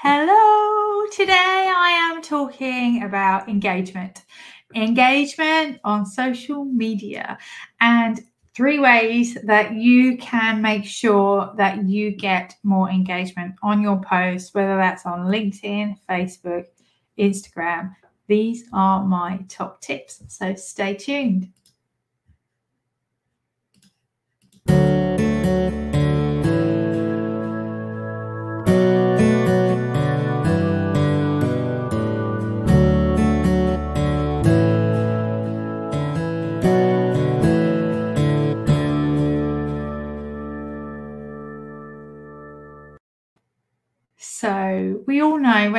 Hello, today I am talking about engagement. Engagement on social media and three ways that you can make sure that you get more engagement on your posts, whether that's on LinkedIn, Facebook, Instagram. These are my top tips. So stay tuned.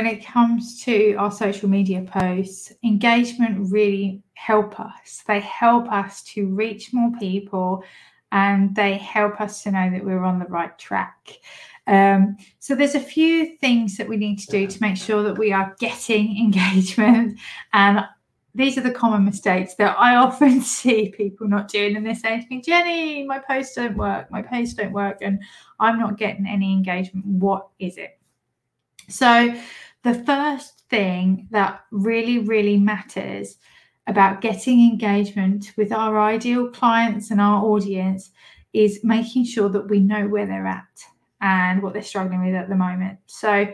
It comes to our social media posts, engagement really help us. They help us to reach more people and they help us to know that we're on the right track. Um, so, there's a few things that we need to do to make sure that we are getting engagement. And these are the common mistakes that I often see people not doing. And they're saying to me, Jenni, my posts don't work, my posts don't work, and I'm not getting any engagement. What is it? So, the first thing that really, really matters about getting engagement with our ideal clients and our audience is making sure that we know where they're at and what they're struggling with at the moment. So,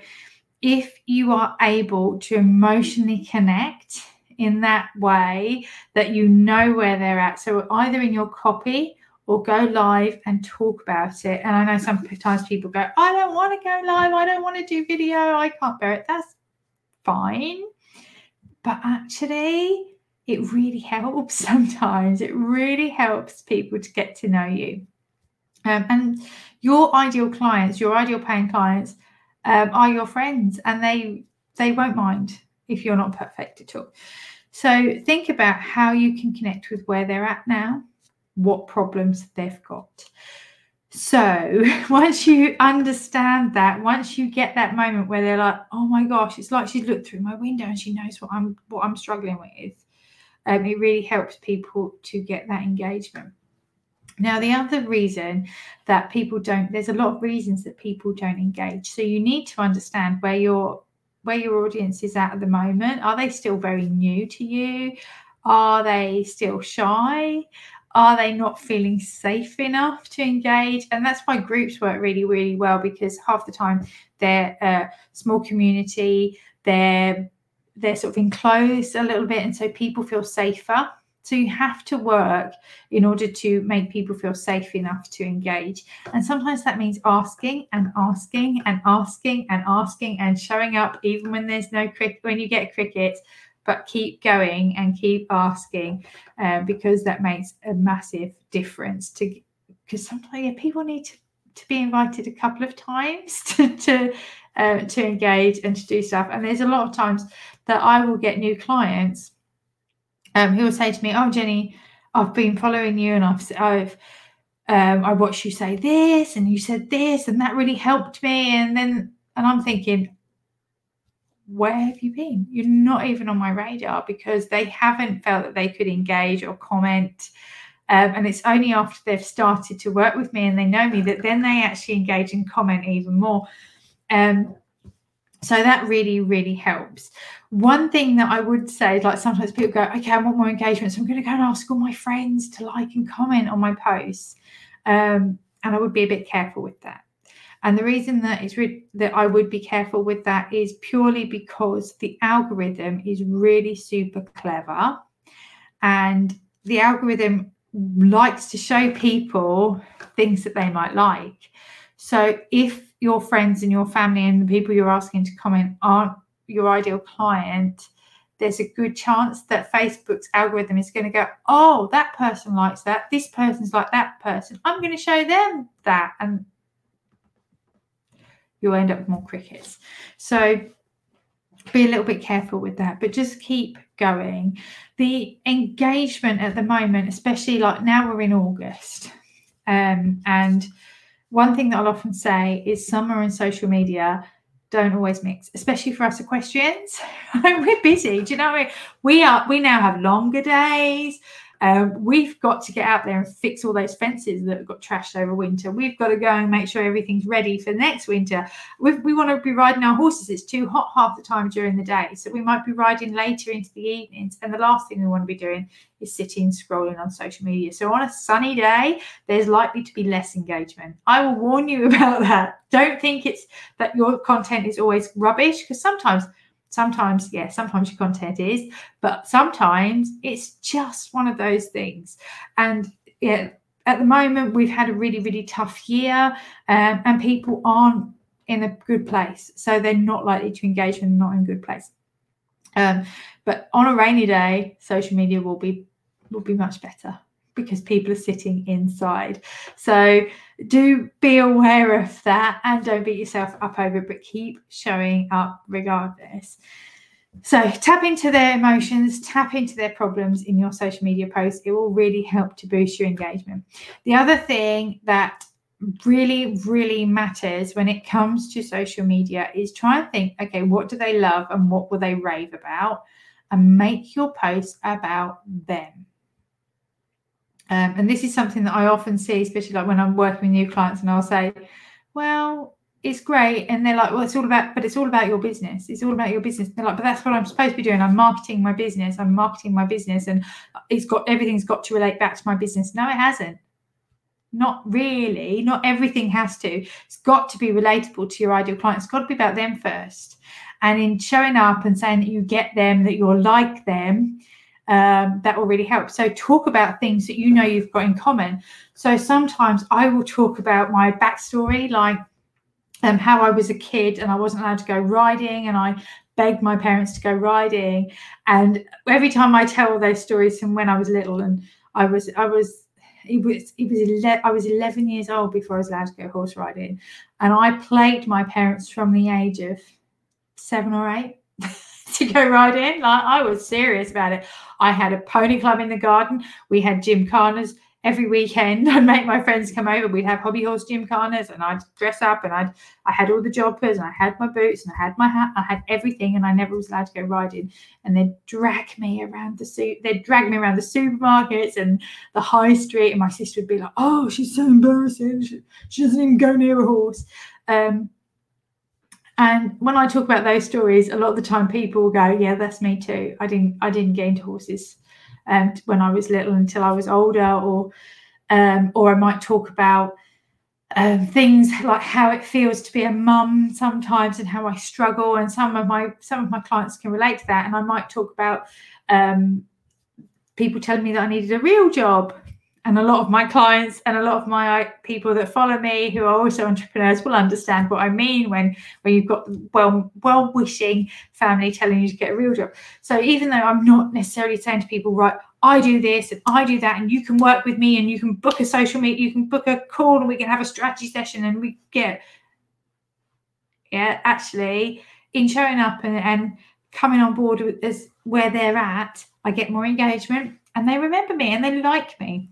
if you are able to emotionally connect in that way that you know where they're at, so either in your copy or go live and talk about it. And I know sometimes people go, I don't want to go live. I don't want to do video. I can't bear it. That's fine. But actually, it really helps sometimes. It really helps people to get to know you. Um, and your ideal clients, your ideal paying clients, um, are your friends, and they they won't mind if you're not perfect at all. So think about how you can connect with where they're at now what problems they've got. So once you understand that, once you get that moment where they're like, "Oh my gosh," it's like she's looked through my window and she knows what I'm what I'm struggling with. Um, it really helps people to get that engagement. Now, the other reason that people don't, there's a lot of reasons that people don't engage. So you need to understand where your where your audience is at at the moment. Are they still very new to you? Are they still shy? Are they not feeling safe enough to engage? And that's why groups work really, really well because half the time they're a small community, they're they're sort of enclosed a little bit, and so people feel safer. So you have to work in order to make people feel safe enough to engage. And sometimes that means asking and asking and asking and asking and showing up even when there's no cricket when you get crickets but keep going and keep asking um, because that makes a massive difference to because sometimes people need to, to be invited a couple of times to to, uh, to engage and to do stuff. And there's a lot of times that i will get new clients um, who will say to me oh jenni i've been following you and i've i've um, I watched you say this and you said this and that really helped me. And then and I'm thinking where have you been? You're not even on my radar because they haven't felt that they could engage or comment. Um, and it's only after they've started to work with me and they know me that then they actually engage and comment even more. Um, so that really, really helps. One thing that I would say, like sometimes people go, okay, I want more engagement. So I'm going to go and ask all my friends to like and comment on my posts. Um, and I would be a bit careful with that. And the reason that it's re- that I would be careful with that is purely because the algorithm is really super clever, and the algorithm likes to show people things that they might like. So if your friends and your family and the people you're asking to comment aren't your ideal client, there's a good chance that Facebook's algorithm is going to go, oh, that person likes that. This person's like that person. I'm going to show them that. And you'll end up with more crickets. So be a little bit careful with that, but just keep going. The engagement at the moment, especially like now we're in August, um, and one thing that I'll often say is summer and social media don't always mix, especially for us equestrians. we're busy. Do you know? We are we now have longer days. Um, we've got to get out there and fix all those fences that got trashed over winter. We've got to go and make sure everything's ready for next winter. We've, we want to be riding our horses. It's too hot half the time during the day. So we might be riding later into the evenings. And the last thing we want to be doing is sitting scrolling on social media. So on a sunny day, there's likely to be less engagement. I will warn you about that. Don't think it's that your content is always rubbish because sometimes sometimes yeah sometimes your content is but sometimes it's just one of those things and yeah at the moment we've had a really really tough year um, and people aren't in a good place so they're not likely to engage and not in a good place um, but on a rainy day social media will be will be much better because people are sitting inside. So do be aware of that and don't beat yourself up over it, but keep showing up regardless. So tap into their emotions, tap into their problems in your social media posts. It will really help to boost your engagement. The other thing that really, really matters when it comes to social media is try and think, okay, what do they love and what will they rave about? And make your post about them. Um, and this is something that I often see, especially like when I'm working with new clients, and I'll say, "Well, it's great," and they're like, "Well, it's all about, but it's all about your business. It's all about your business." They're like, "But that's what I'm supposed to be doing. I'm marketing my business. I'm marketing my business, and it's got everything's got to relate back to my business." No, it hasn't. Not really. Not everything has to. It's got to be relatable to your ideal client. It's got to be about them first. And in showing up and saying that you get them, that you're like them, um, that will really help. So, talk about things that you know you've got in common. So, sometimes I will talk about my backstory, like um, how I was a kid and I wasn't allowed to go riding, and I begged my parents to go riding. And every time I tell those stories from when I was little, and I was, I was. It was it was 11, I was 11 years old before I was allowed to go horse riding, and I plagued my parents from the age of seven or eight to go riding. Like I was serious about it. I had a pony club in the garden. We had gymkhanas every weekend. I'd make my friends come over. We'd have hobby horse gymkhanas, and I'd dress up, and I'd I had all the jodhpurs, and I had my boots, and I had my hat, I had everything, and I never was allowed to go riding. And they'd drag me around the suit. They'd drag me around the supermarkets and the high street, and my sister would be like, "Oh, she's so embarrassing. She, she doesn't even go near a horse." Um, and when I talk about those stories, a lot of the time people go, "Yeah, that's me too. I didn't I didn't get into horses um, when I was little until I was older," or um, or I might talk about um, things like how it feels to be a mum sometimes and how I struggle. And some of my some of my clients can relate to that. And I might talk about um, people telling me that I needed a real job and a lot of my clients and a lot of my people that follow me who are also entrepreneurs will understand what I mean when when you've got well well wishing family telling you to get a real job. So even though I'm not necessarily saying to people, right, I do this and I do that, and you can work with me and you can book a social meet, you can book a call and we can have a strategy session and we get yeah, actually in showing up and, and coming on board with as where they're at, I get more engagement and they remember me and they like me.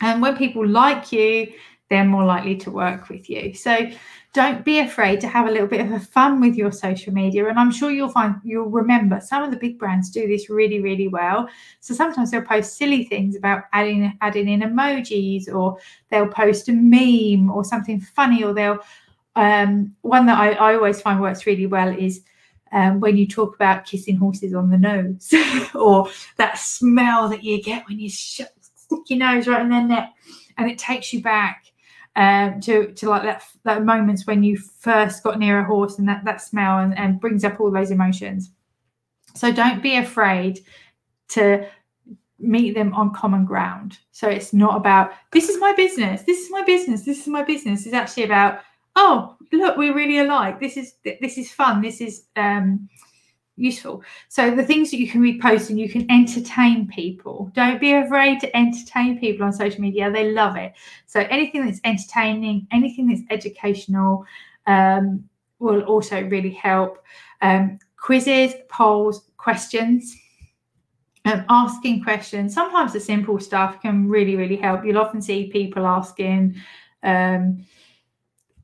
And when people like you, they're more likely to work with you. So don't be afraid to have a little bit of a fun with your social media. And I'm sure you'll find you'll remember some of the big brands do this really, really well. So sometimes they'll post silly things about adding adding in emojis, or they'll post a meme or something funny, or they'll um, one that I, I always find works really well is um, when you talk about kissing horses on the nose or that smell that you get when you shut stick your nose right in their neck, and it takes you back um, to to like that that moments when you first got near a horse and that that smell and, and brings up all those emotions. So don't be afraid to meet them on common ground. So it's not about this is my business, this is my business, this is my business. It's actually about oh look, we're really alike. This is this is fun. This is um, useful. So the things that you can repost and you can entertain people. Don't be afraid to entertain people on social media. They love it. So anything that's entertaining, anything that's educational um, will also really help. Um, quizzes, polls, questions. Um, asking questions. Sometimes the simple stuff can really, really help. You'll often see people asking, um,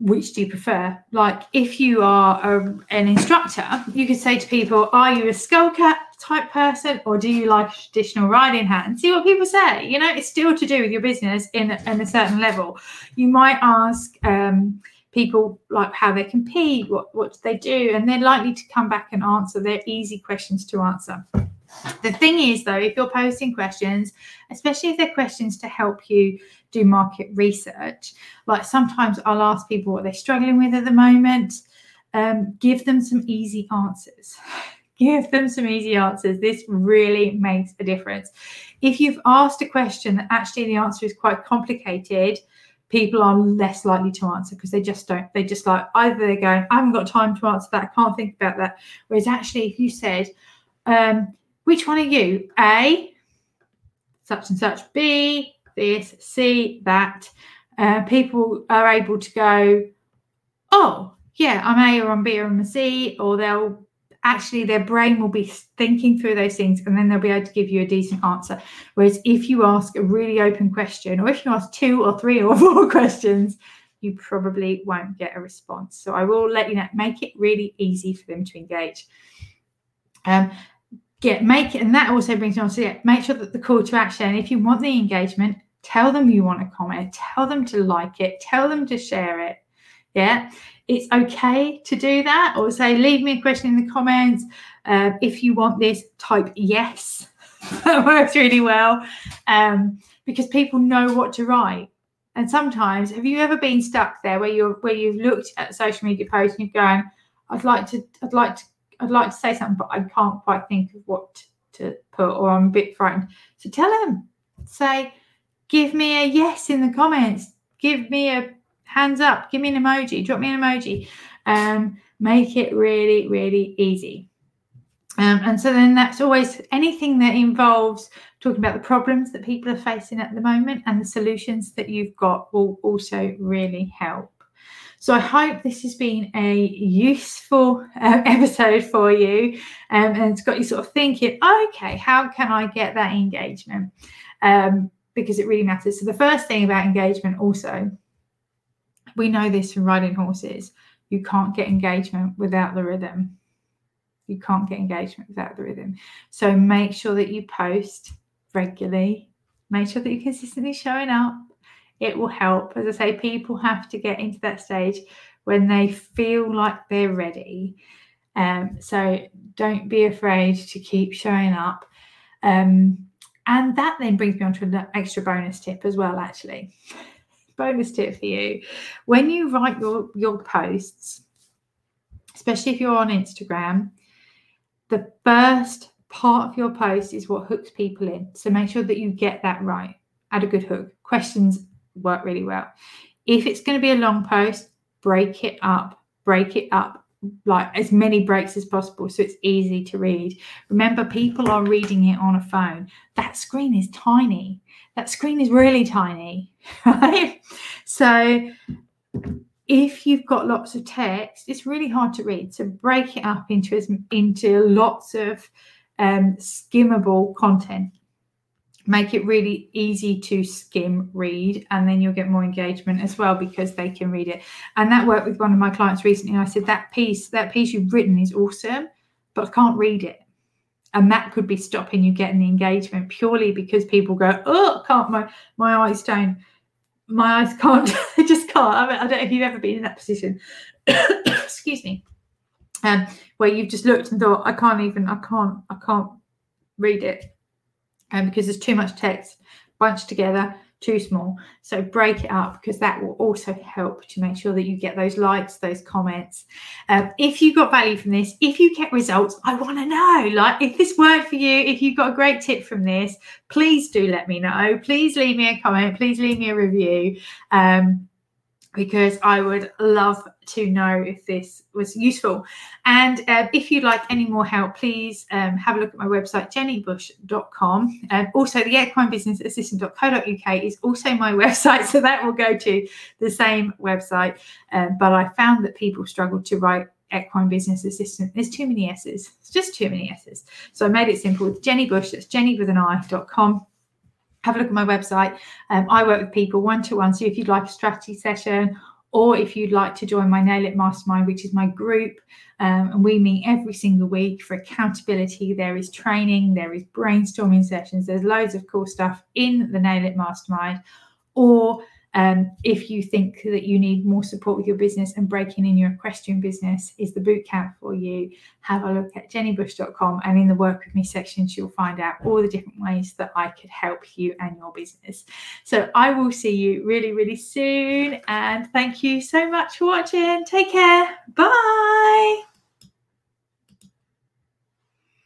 which do you prefer? Like, if you are a, an instructor, you could say to people, Are you a skullcap type person or do you like a traditional riding hat? And see what people say. You know, it's still to do with your business in, in a certain level. You might ask, um, people like how they compete, what what do they do, and they're likely to come back and answer. They're easy questions to answer. The thing is, though, if you're posting questions, especially if they're questions to help you do market research, like sometimes I'll ask people what they're struggling with at the moment. Um, give them some easy answers. give them some easy answers. This really makes a difference. If you've asked a question that actually the answer is quite complicated, people are less likely to answer because they just don't they just like either they're going i haven't got time to answer that i can't think about that whereas actually if you said um, which one are you a such and such b this c that uh, people are able to go oh yeah i'm a or i'm b or i'm a c or they'll actually their brain will be thinking through those things and then they'll be able to give you a decent answer. Whereas if you ask a really open question, or if you ask two or three or four questions, you probably won't get a response. So I will let you know, make it really easy for them to engage. Um, get make it, and that also brings me on to yeah, make sure that the call to action, if you want the engagement, tell them you want to comment, tell them to like it, tell them to share it. Yeah it's okay to do that or say leave me a question in the comments uh, if you want this type yes that works really well um, because people know what to write and sometimes have you ever been stuck there where you're where you've looked at social media posts and you're going i'd like to i'd like to i'd like to say something but i can't quite think of what to put or i'm a bit frightened so tell them say give me a yes in the comments give me a hands up, give me an emoji, drop me an emoji. Um, make it really, really easy. Um, and so then that's always anything that involves talking about the problems that people are facing at the moment and the solutions that you've got will also really help. So I hope this has been a useful uh, episode for you um, and it's got you sort of thinking, okay, how can I get that engagement? Um, because it really matters. So the first thing about engagement also we know this from riding horses. You can't get engagement without the rhythm. You can't get engagement without the rhythm. So make sure that you post regularly. Make sure that you're consistently showing up. It will help. As I say, people have to get into that stage when they feel like they're ready. Um, so don't be afraid to keep showing up. Um, and that then brings me on to an extra bonus tip as well, actually bonus tip for you when you write your your posts especially if you're on instagram the first part of your post is what hooks people in so make sure that you get that right add a good hook questions work really well if it's going to be a long post break it up break it up like as many breaks as possible so it's easy to read remember people are reading it on a phone that screen is tiny that screen is really tiny, right? So if you've got lots of text, it's really hard to read. So break it up into into lots of um, skimmable content. Make it really easy to skim read, and then you'll get more engagement as well because they can read it. And that worked with one of my clients recently. I said that piece, that piece you've written is awesome, but I can't read it and that could be stopping you getting the engagement purely because people go oh can't my my eyes don't my eyes can't I just can't I, mean, I don't know if you've ever been in that position excuse me um, where you've just looked and thought I can't even I can't I can't read it um, because there's too much text bunched together too small. So break it up because that will also help to make sure that you get those likes, those comments. Um, if you got value from this, if you get results, I want to know. Like if this worked for you, if you got a great tip from this, please do let me know. Please leave me a comment. Please leave me a review. Um, because I would love to know if this was useful. And uh, if you'd like any more help, please um, have a look at my website, jennibush.com. And also, the equine business assistant.co.uk is also my website, so that will go to the same website. Um, but I found that people struggle to write equine business assistant. There's too many S's, it's just too many S's. So I made it simple with Jenni Bush, that's jenny with an I.com have a look at my website. Um, I work with people one to one. So if you'd like a strategy session Or if you'd like to join my Nail It Mastermind, which is my group, um, and we meet every single week for accountability. There is training, there is brainstorming sessions, there's loads of cool stuff in the Nail It Mastermind. Or um, if you think that you need more support with your business and breaking in your equestrian business is the bootcamp for you, have a look at jennibush.com and in the work with me sections, you'll find out all the different ways that I could help you and your business. So I will see you really, really soon. And thank you so much for watching. Take care. Bye.